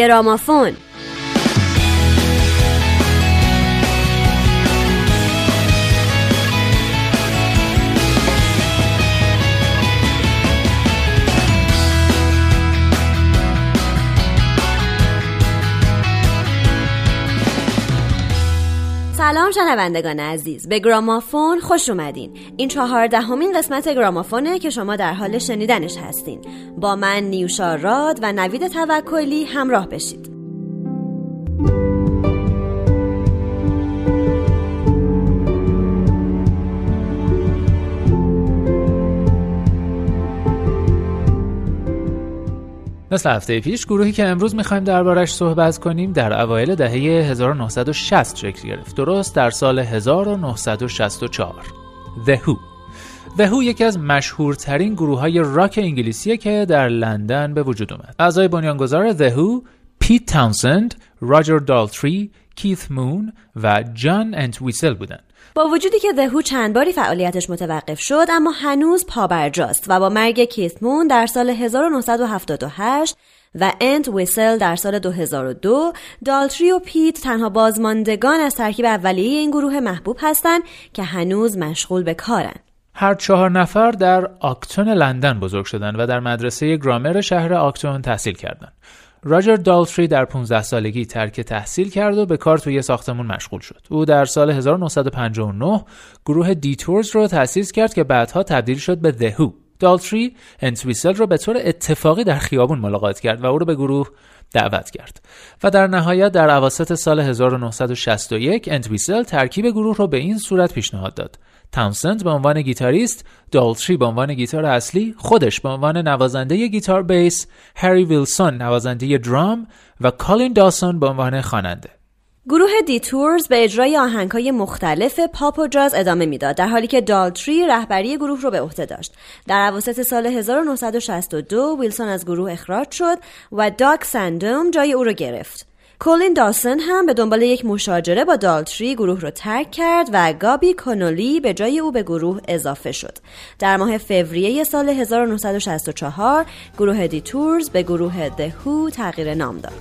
گرامافون سلام شنوندگان عزیز. به گرامافون خوش اومدین. این چهاردهمین قسمت گرامافونه که شما در حال شنیدنش هستین. با من نیوشا راد و نوید توکلی همراه بشید. مثل هفته پیش گروهی که امروز می‌خوایم دربارش صحبت کنیم در اوایل دهه 1960 شکل گرفت. درست در سال 1964 The Who. The Who یکی از مشهورترین گروه های راک انگلیسیه که در لندن به وجود اومد. اعضای بنیانگذار The Who پیت تاونسند، راجر دالتری، کیث مون و جان انتویسل بودند. با وجودی که دهو چند باری فعالیتش متوقف شد اما هنوز پابرجاست و با مرگ کیثمون در سال 1978 و انت ویسل در سال 2002 دالتری و پیت تنها بازماندگان از ترکیب اولیه این گروه محبوب هستند که هنوز مشغول به کارن هر چهار نفر در آکتون لندن بزرگ شدند و در مدرسه گرامر شهر آکتون تحصیل کردند. راجر دالتری در 15 سالگی ترک تحصیل کرد و به کار توی ساختمون مشغول شد. او در سال 1959 گروه Detours رو تأسیس کرد که بعدها تبدیل شد به The Who. دالتری انتویسل رو به طور اتفاقی در خیابون ملاقات کرد و او رو به گروه دعوت کرد و در نهایت در اواسط سال 1961 انتویسل ترکیب گروه رو به این صورت پیشنهاد داد تاونسند به عنوان گیتاریست، دالتری به عنوان گیتار اصلی، خودش به عنوان نوازنده گیتار بیس، هری ویلسون نوازنده درام و کالین داسون به عنوان خواننده. گروه Detours به اجرای آهنگهای مختلف پاپ و جاز ادامه می‌داد در حالی که دالتری رهبری گروه رو به عهده داشت در اواسط سال 1962 ویلسون از گروه اخراج شد و داک سندوم جای او را گرفت کولین داسن هم به دنبال یک مشاجره با دالتری گروه رو ترک کرد و گابی کانولی به جای او به گروه اضافه شد. در ماه فوریه سال 1964 گروه دیتورز به گروه دهو تغییر نام داد.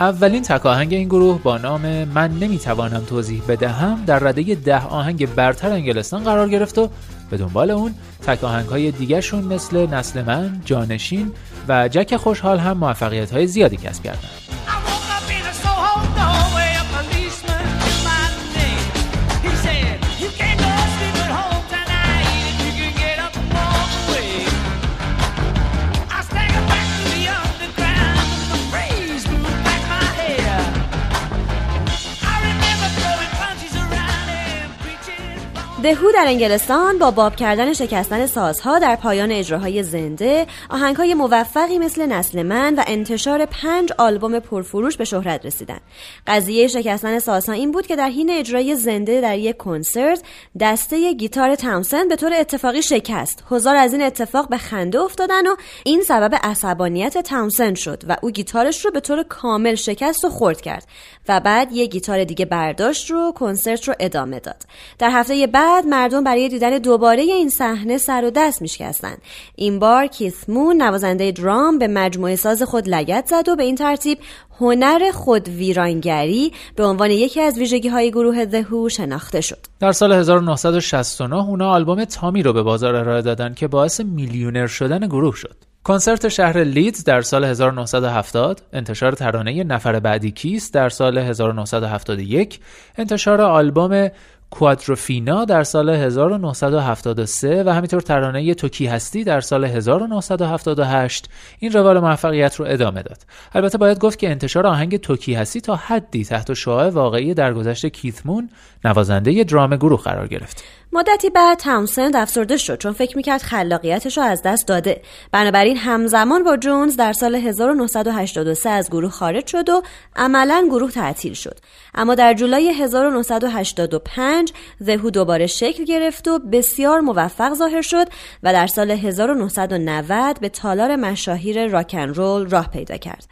اولین تک آهنگ این گروه با نام من نمی‌توانم توضیح بدهم در رده ده آهنگ برتر انگلستان قرار گرفت و به دنبال اون تک آهنگ های دیگرشون مثل نسل من، جانشین و جک خوشحال هم موفقیت های زیادی کسب کردند. دهو در انگلستان با باب کردن شکستن سازها در پایان اجراهای زنده آهنگهای موفقی مثل نسل من و انتشار پنج آلبوم پرفروش به شهرت رسیدن. قضیه شکستن سازها این بود که در حین اجرای زنده در یک کنسرت دسته گیتار تاونسن به طور اتفاقی شکست. هزار از این اتفاق به خنده افتادن و این سبب عصبانیت تاونسن شد و او گیتارش رو به طور کامل شکست و خورد کرد و بعد یک گیتار دیگه برداشت رو کنسرت رو ادامه داد. در هفته بعد بعد مردم برای دیدن دوباره این صحنه سر و دست میشکستند این بار کیث مون نوازنده درام به مجموعه ساز خود لگت زد و به این ترتیب هنر خود ویرانگری به عنوان یکی از ویژگی های گروه دهو شناخته شد. در سال 1969 اونا آلبوم تامی رو به بازار ارائه دادن که باعث میلیونر شدن گروه شد. کنسرت شهر لیدز در سال 1970 انتشار ترانه نفر بعدی کیست در سال 1971 انتشار آلبوم کوادروفینا در سال 1973 و همینطور ترانه توکی هستی در سال 1978 این روال موفقیت رو ادامه داد. البته باید گفت که انتشار آهنگ توکی هستی تا حدی تحت شعاع واقعی درگذشت کیثمون نوازنده درام گروه قرار گرفت. مدتی بعد تاونسند افسرده شد چون فکر می‌کرد خلاقیتش رو از دست داده. بنابراین همزمان با جونز در سال 1983 از گروه خارج شد و عملا گروه تعطیل شد. اما در جولای 1985 زهو دوباره شکل گرفت و بسیار موفق ظاهر شد و در سال 1990 به تالار مشاهیر راکن رول راه پیدا کرد.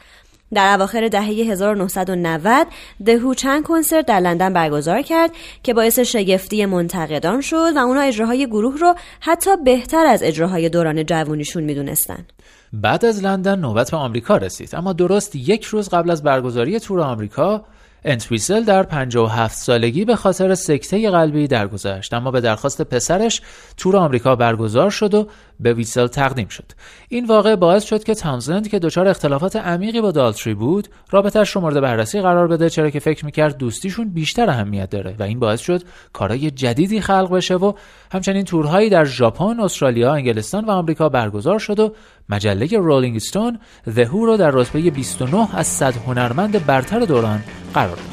در اواخر دهه 1990 دهو چند کنسرت در لندن برگزار کرد که باعث شگفتی منتقدان شد و اونا اجراهای گروه رو حتی بهتر از اجراهای دوران جوونیشون می‌دونستن. بعد از لندن نوبت به آمریکا رسید اما درست یک روز قبل از برگزاری تور آمریکا انتویسل در 57 سالگی به خاطر سکته قلبی درگذشت اما به درخواست پسرش تور آمریکا برگزار شد و به ویسل تقدیم شد این واقع باعث شد که تامزند که دچار اختلافات عمیقی با دالتری بود رابطش رو مورد بررسی قرار بده چرا که فکر می‌کرد دوستیشون بیشتر اهمیت داره و این باعث شد کارهای جدیدی خلق بشه و همچنین تورهایی در ژاپن، استرالیا، انگلستان و آمریکا برگزار شد و مجله رولینگ استون هو رو در رتبه 29 از 100 هنرمند برتر دوران قرار داد.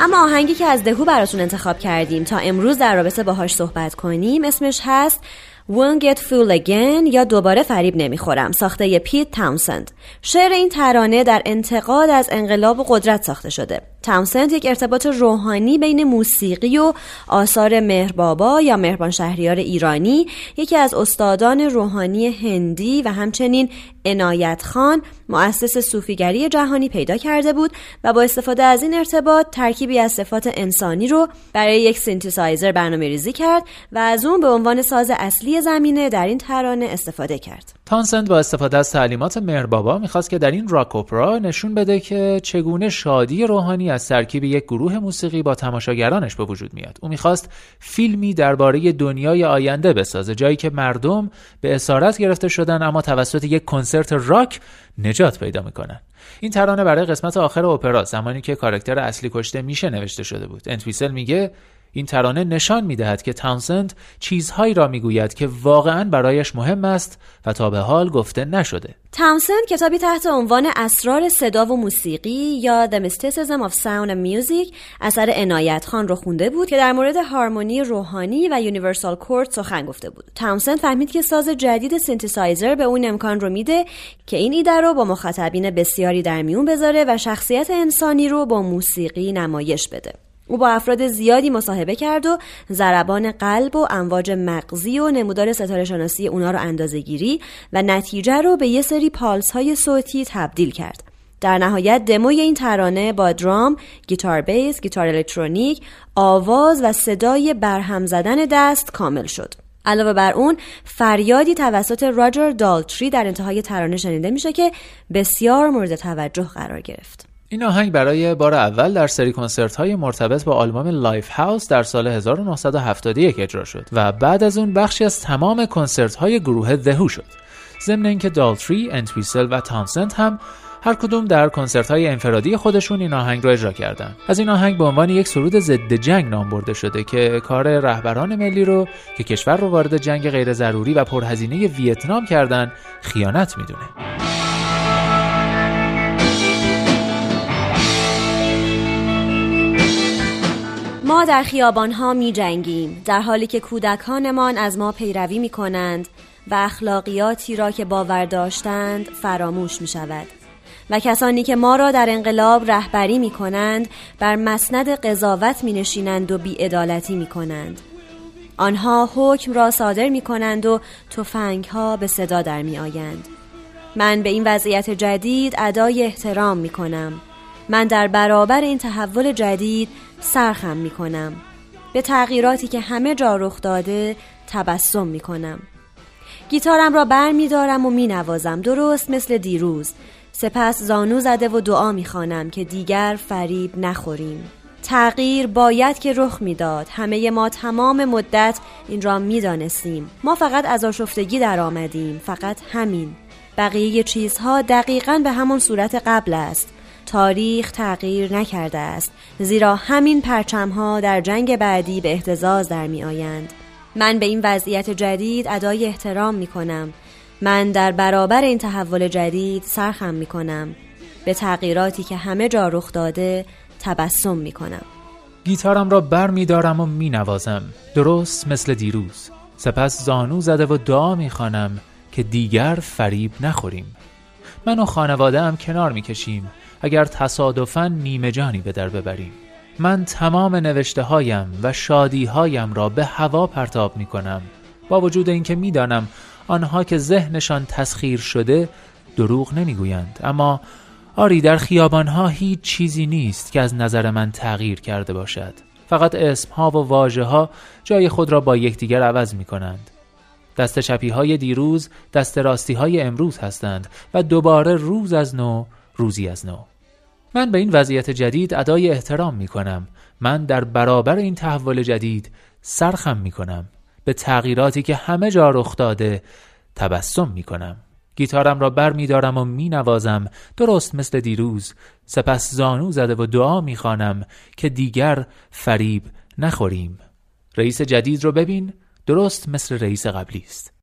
اما آهنگی که از دهو براتون انتخاب کردیم. تا امروز در رابطه باهاش صحبت کنیم. اسمش هست Won't Get Fool Again یا دوباره فریب نمی‌خورم. ساخته پیت تاونسند شعر این ترانه در انتقاد از انقلاب و قدرت ساخته شده. تاونسند یک ارتباط روحانی بین موسیقی و آثار مهربابا یا مهربان شهریار ایرانی یکی از استادان روحانی هندی و همچنین عنایت خان مؤسس صوفیگری جهانی پیدا کرده بود و با استفاده از این ارتباط ترکیبی از صفات انسانی رو برای یک سینتسایزر برنامه ریزی کرد و از اون به عنوان ساز اصلی زمینه در این ترانه استفاده کرد. تانسند با استفاده از تعلیمات مهربابا می‌خواست که در این راک اپرا نشون بده که چگونه شادی روحانی از ترکیب یک گروه موسیقی با تماشاگرانش به وجود میاد. او می‌خواست فیلمی درباره دنیای آینده بسازه جایی که مردم به اسارت گرفته شدن اما توسط یک کنسرت راک نجات پیدا می‌کنن. این ترانه برای قسمت آخر اپرا زمانی که کاراکتر اصلی کشته میشه نوشته شده بود. انتویسل میگه این ترانه نشان می دهد که تاونسند چیزهایی را می گوید که واقعا برایش مهم است و تا به حال گفته نشده. تاونسند کتابی تحت عنوان اسرار صدا و موسیقی یا The Mysticism of Sound and Music اثر عنایت خان رو خونده بود که در مورد هارمونی روحانی و Universal Chord سخن گفته بود. تاونسند فهمید که ساز جدید سینتسایزر به اون امکان رو میده که این ایده رو با مخاطبین بسیاری در میون بذاره و شخصیت انسانی رو با موسیقی نمایش بده. او با افراد زیادی مصاحبه کرد و ضربان قلب و امواج مغزی و نمودار ستاره شناسی اونا رو اندازه گیری و نتیجه رو به یه سری پالس های صوتی تبدیل کرد. در نهایت دموی این ترانه با درام، گیتار بیس، گیتار الکترونیک، آواز و صدای برهم زدن دست کامل شد. علاوه بر اون فریادی توسط راجر دالتری در انتهای ترانه شنیده میشه که بسیار مورد توجه قرار گرفت. این آهنگ برای بار اول در سری کنسرت های مرتبط با آلبوم Lifehouse در سال 1971 اجرا شد و بعد از اون بخشی از تمام کنسرت های گروه The Who شد. ضمن اینکه دالتری، انتویسل و تانسند هم هر کدوم در کنسرت های انفرادی خودشون این آهنگ را اجرا کردن. از این آهنگ به عنوان یک سرود ضد جنگ نام برده شده که کار رهبران ملی رو که کشور رو وارد جنگ غیر ضروری و پرهزینه ویتنام کردن خیانت می‌دونه. ما در خیابانها می جنگیم در حالی که کودکانمان از ما پیروی می کنند و اخلاقیاتی را که باور داشتند فراموش می شود و کسانی که ما را در انقلاب رهبری می کنند بر مسند قضاوت می نشینند و بیعدالتی می کنند آنها حکم را صادر می کنند و توفنگ ها به صدا در می آیند من به این وضعیت جدید ادای احترام می کنم من در برابر این تحول جدید سرخم می کنم به تغییراتی که همه جا رخ داده تبسم می کنم گیتارم را بر می دارم و می نوازم درست مثل دیروز. سپس زانو زده و دعا می خانم که دیگر فریب نخوریم. تغییر باید که رخ می‌داد. همه ما تمام مدت این را می‌دانستیم. ما فقط از آشفتگی در آمدیم. فقط همین. بقیه چیزها دقیقا به همان صورت قبل است. تاریخ تغییر نکرده است زیرا همین پرچمها در جنگ بعدی به احتزاز در می آیند. من به این وضعیت جدید ادای احترام می کنم من در برابر این تحول جدید سرخم می کنم به تغییراتی که همه جا رخ داده تبسم می کنم گیتارم را بر می دارم و می نوازم درست مثل دیروز. سپس زانو زده و دعا می‌خوانم که دیگر فریب نخوریم. من و خانواده هم کنار می‌کشیم. اگر تصادفاً نیمه جانی به در ببریم. من تمام نوشته هایم و شادی هایم را به هوا پرتاب می کنم با وجود اینکه می‌دانم آنها که ذهنشان تسخیر شده دروغ نمی‌گویند. اما آری در خیابانها هیچ چیزی نیست که از نظر من تغییر کرده باشد. فقط اسمها و واجه ها جای خود را با یکدیگر عوض می کنند دست چپی های دیروز دست راستی های امروز هستند و دوباره روز از نو روزی از نو. من به این وضعیت جدید ادای احترام می کنم من در برابر این تحول جدید سرخم می کنم به تغییراتی که همه جا رخ داده تبسم می کنم گیتارم را بر می دارم و می نوازم درست مثل دیروز. سپس زانو زده و دعا می خانم که دیگر فریب نخوریم. رئیس جدید رو ببین. درست مثل رئیس قبلی است.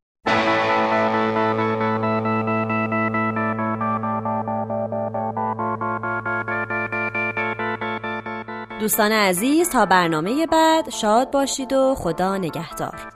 دوستان عزیز تا برنامه بعد شاد باشید و خدا نگهدار.